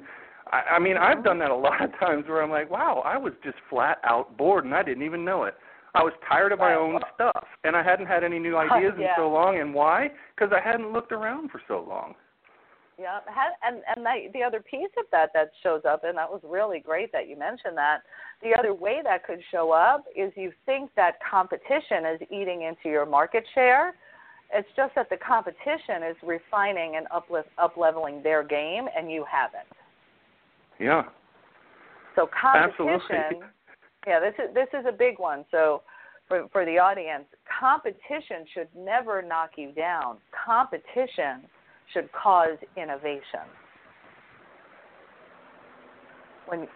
I, I mean. I've done that a lot of times where I'm like, wow, I was just flat out bored and I didn't even know it. I was tired of my own stuff, and I hadn't had any new *laughs* ideas yeah. in so long. And why? Because I hadn't looked around for so long. Yeah, and and that, the other piece of that that shows up, and that was really great that you mentioned that. The other way that could show up is you think that competition is eating into your market share. It's just that the competition is refining and uplift, up leveling their game, and you haven't. Yeah. So competition. Absolutely. Yeah, this is this is a big one. So for for the audience, competition should never knock you down. Competition should cause innovation. When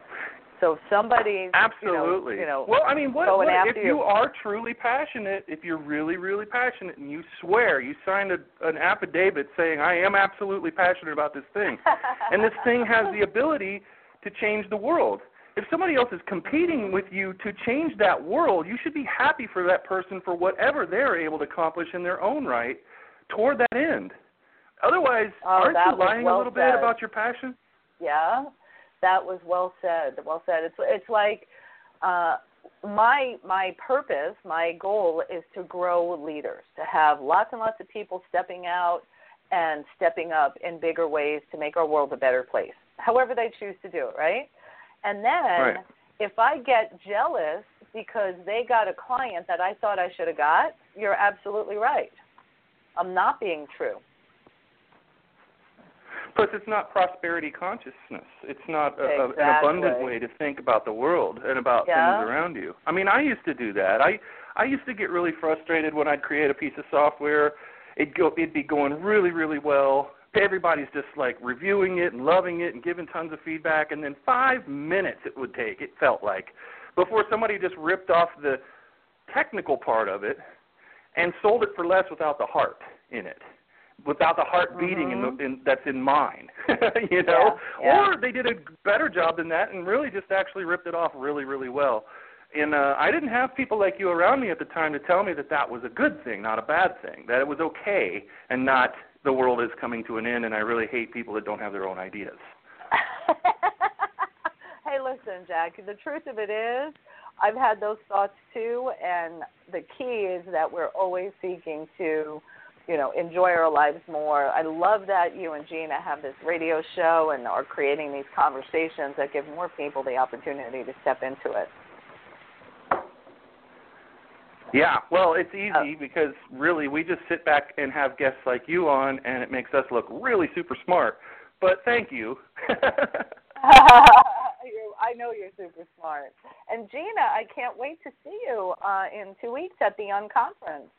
so somebody absolutely, you know, you know well, I mean, what, what if you are truly passionate, if you're really, really passionate, and you swear you signed a, an affidavit saying I am absolutely passionate about this thing, *laughs* and this thing has the ability to change the world. If somebody else is competing with you to change that world, you should be happy for that person for whatever they're able to accomplish in their own right toward that end. Otherwise, oh, aren't you lying well a little said. bit about your passion? Yeah, that was well said. Well said. It's it's like uh, my my purpose, my goal is to grow leaders, to have lots and lots of people stepping out and stepping up in bigger ways to make our world a better place. However they choose to do it, right? And then right. if I get jealous because they got a client that I thought I should have got, you're absolutely right. I'm not being true. Plus, it's not prosperity consciousness. It's not a, exactly. a, an abundant way to think about the world and about yeah. things around you. I mean, I used to do that. I I used to get really frustrated when I'd create a piece of software. It'd go, it'd be going really, really well. Everybody's just like reviewing it and loving it and giving tons of feedback, and then five minutes it would take. It felt like before somebody just ripped off the technical part of it and sold it for less without the heart in it without the heart beating mm-hmm. in the in that's in mine *laughs* you know yeah, yeah. or they did a better job than that and really just actually ripped it off really really well and uh i didn't have people like you around me at the time to tell me that that was a good thing not a bad thing that it was okay and not the world is coming to an end and i really hate people that don't have their own ideas *laughs* hey listen jack the truth of it is i've had those thoughts too and the key is that we're always seeking to you know, enjoy our lives more. I love that you and Gina have this radio show and are creating these conversations that give more people the opportunity to step into it. Yeah, well, it's easy uh, because really we just sit back and have guests like you on, and it makes us look really super smart. But thank you. *laughs* I know you're super smart. And Gina, I can't wait to see you uh, in two weeks at the Unconference.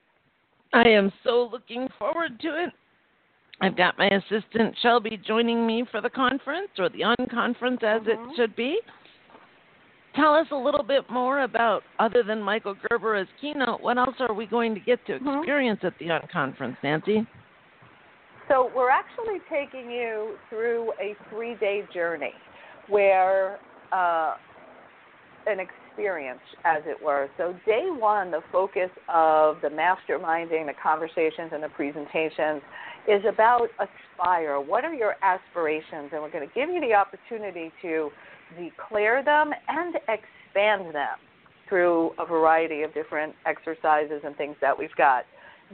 I am so looking forward to it. I've got my assistant Shelby joining me for the conference, or the unconference as mm-hmm. it should be. Tell us a little bit more about, other than Michael Gerber as keynote, what else are we going to get to mm-hmm. experience at the unconference, Nancy? So, we're actually taking you through a three day journey where uh, an experience, as it were. So, day one, the focus of the masterminding, the conversations, and the presentations is about aspire. What are your aspirations? And we're going to give you the opportunity to declare them and expand them through a variety of different exercises and things that we've got.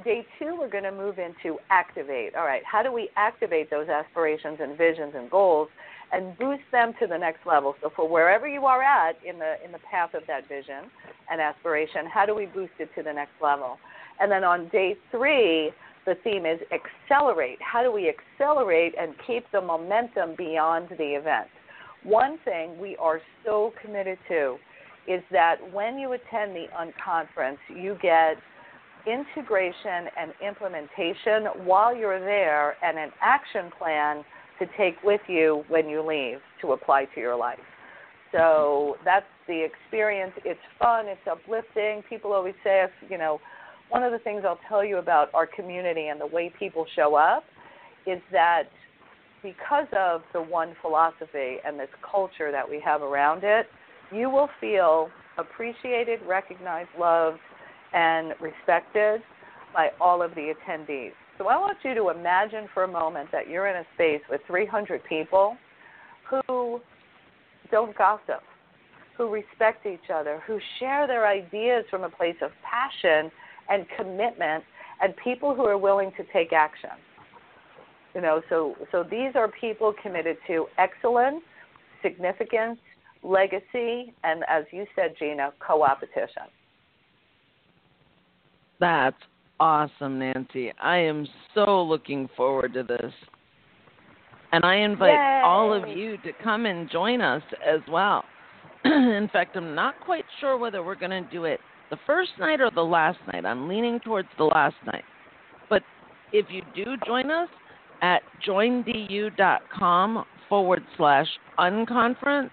Day two, we're going to move into activate. All right, how do we activate those aspirations and visions and goals? And boost them to the next level. So for wherever you are at in the in the path of that vision and aspiration, how do we boost it to the next level? And then on day three, the theme is accelerate. How do we accelerate and keep the momentum beyond the event? One thing we are so committed to is that when you attend the unconference, you get integration and implementation while you're there and an action plan to take with you when you leave to apply to your life. So that's the experience. It's fun, it's uplifting. People always say, you know, one of the things I'll tell you about our community and the way people show up is that because of the one philosophy and this culture that we have around it, you will feel appreciated, recognized, loved, and respected by all of the attendees. So I want you to imagine for a moment that you're in a space with 300 people who don't gossip, who respect each other, who share their ideas from a place of passion and commitment, and people who are willing to take action. You know, so so these are people committed to excellence, significance, legacy, and as you said, Gina, co-opetition. That's awesome, Nancy. I am so looking forward to this. And I invite Yay. all of you to come and join us as well. *clears throat* In fact, I'm not quite sure whether we're going to do it the first night or the last night. I'm leaning towards the last night. But if you do join us at joindu.com forward slash unconference,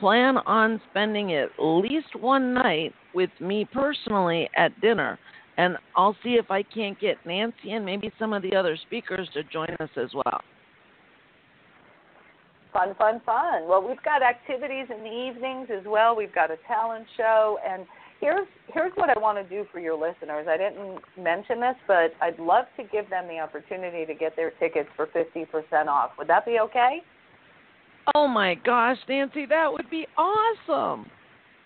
plan on spending at least one night with me personally at dinner. And I'll see if I can't get Nancy and maybe some of the other speakers to join us as well. Fun, fun, fun. Well, we've got activities in the evenings as well. We've got a talent show, and here's here's what I want to do for your listeners. I didn't mention this, but I'd love to give them the opportunity to get their tickets for 50% off. Would that be okay? Oh my gosh, Nancy, that would be awesome.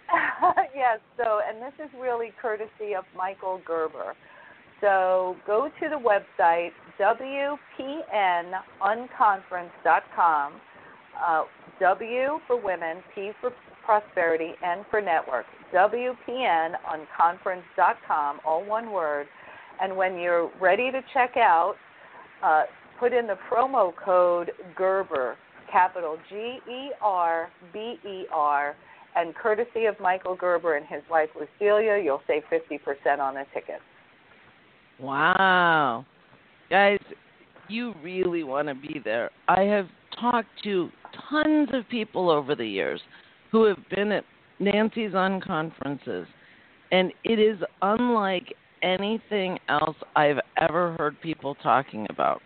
*laughs* yes, so and this is really courtesy of Michael Gerber. So go to the website WPNUnconference.com. Uh, w for women, P for prosperity, N for network. WPNUnconference.com, all one word. And when you're ready to check out, uh, put in the promo code Gerber, capital G E R B E R and courtesy of Michael Gerber and his wife Luz Delia, you'll save 50% on the tickets. Wow. Guys, you really want to be there. I have talked to tons of people over the years who have been at Nancy's unconferences, and it is unlike anything else I've ever heard people talking about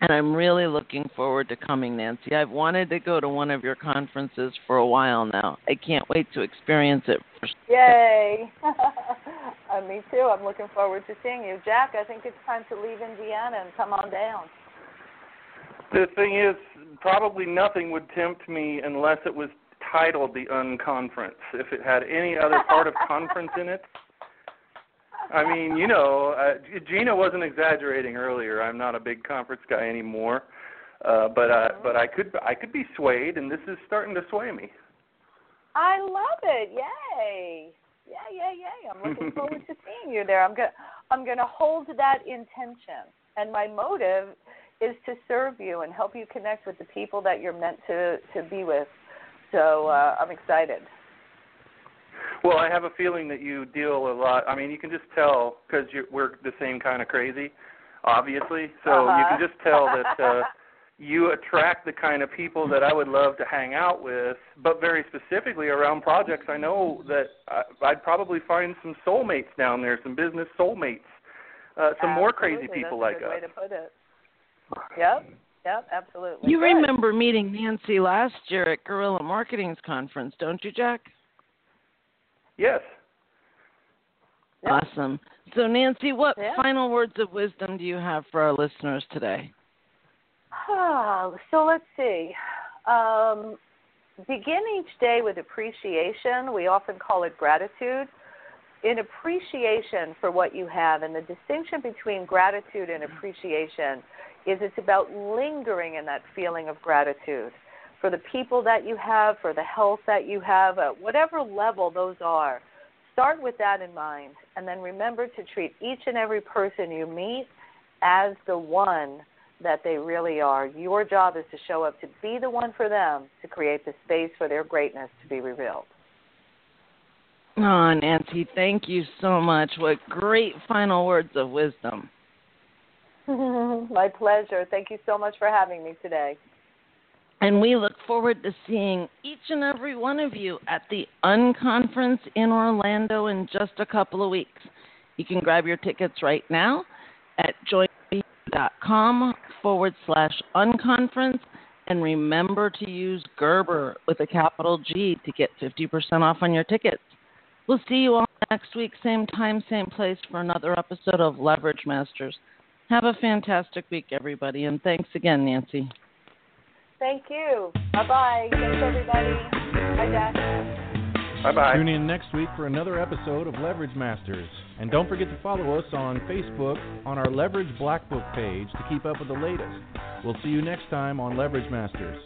and I'm really looking forward to coming, Nancy. I've wanted to go to one of your conferences for a while now. I can't wait to experience it. Yay! *laughs* uh, me too. I'm looking forward to seeing you, Jack. I think it's time to leave Indiana and come on down. The thing is, probably nothing would tempt me unless it was titled the Unconference. If it had any other part of *laughs* conference in it, I mean, you know, uh, Gina wasn't exaggerating earlier. I'm not a big conference guy anymore, uh, but uh, but I could I could be swayed, and this is starting to sway me. I love it! Yay! Yeah, yeah, yeah! I'm looking *laughs* forward to seeing you there. I'm gonna I'm gonna hold that intention, and my motive is to serve you and help you connect with the people that you're meant to to be with. So uh, I'm excited. Well, I have a feeling that you deal a lot. I mean, you can just tell because we're the same kind of crazy, obviously. So uh-huh. you can just tell that uh, *laughs* you attract the kind of people that I would love to hang out with. But very specifically around projects, I know that I'd probably find some soulmates down there, some business soulmates, uh, some absolutely. more crazy people That's like a good us. Way to put it. Yep. Yep, absolutely. You Good. remember meeting Nancy last year at Guerrilla Marketing's conference, don't you, Jack? Yes. Yep. Awesome. So, Nancy, what Yeah. final words of wisdom do you have for our listeners today? Ah, so let's see. Um, begin each day with appreciation. We often call it gratitude. In appreciation for what you have, and the distinction between gratitude and appreciation is it's about lingering in that feeling of gratitude for the people that you have, for the health that you have, at whatever level those are. Start with that in mind, and then remember to treat each and every person you meet as the one that they really are. Your job is to show up to be the one for them to create the space for their greatness to be revealed. Oh, Nancy, thank you so much. What great final words of wisdom. *laughs* My pleasure. Thank you so much for having me today. And we look forward to seeing each and every one of you at the Unconference in Orlando in just a couple of weeks. You can grab your tickets right now at joinme.com forward slash unconference. And remember to use Gerber with a capital G to get 50% off on your tickets. We'll see you all next week, same time, same place, for another episode of Leverage Masters. Have a fantastic week, everybody, and thanks again, Nancy. Thank you. Bye bye. Thanks, everybody. Bye, Jack. Bye bye. Tune in next week for another episode of Leverage Masters. And don't forget to follow us on Facebook on our Leverage Black Book page to keep up with the latest. We'll see you next time on Leverage Masters.